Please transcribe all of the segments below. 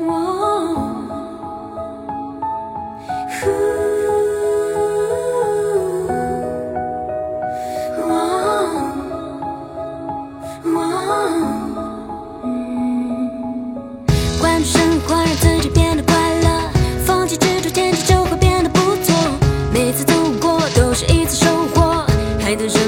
喔呼喔喔换种生活让自己变得快乐放弃执着天气就会变得不错每次走过都是一次收获还等什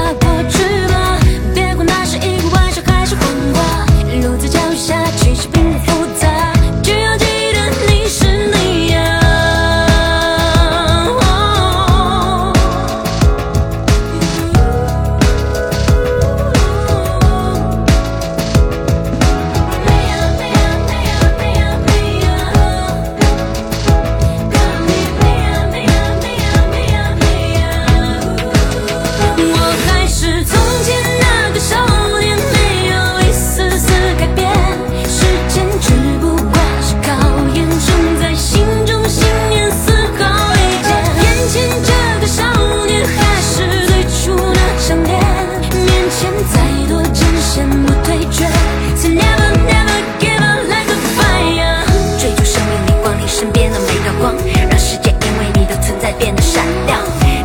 光，让世界因为你的存在变得闪亮。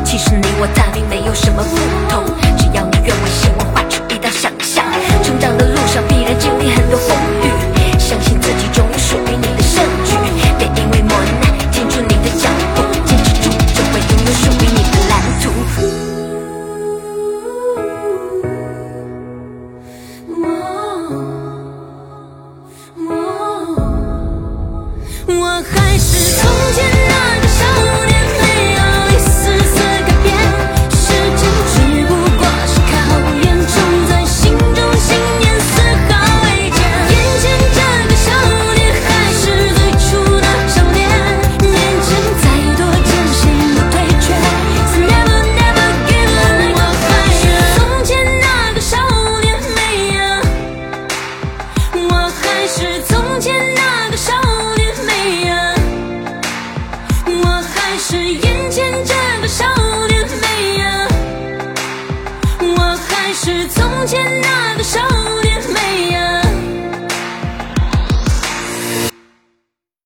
其实你我他并没有什么不同。还是从前那个少年。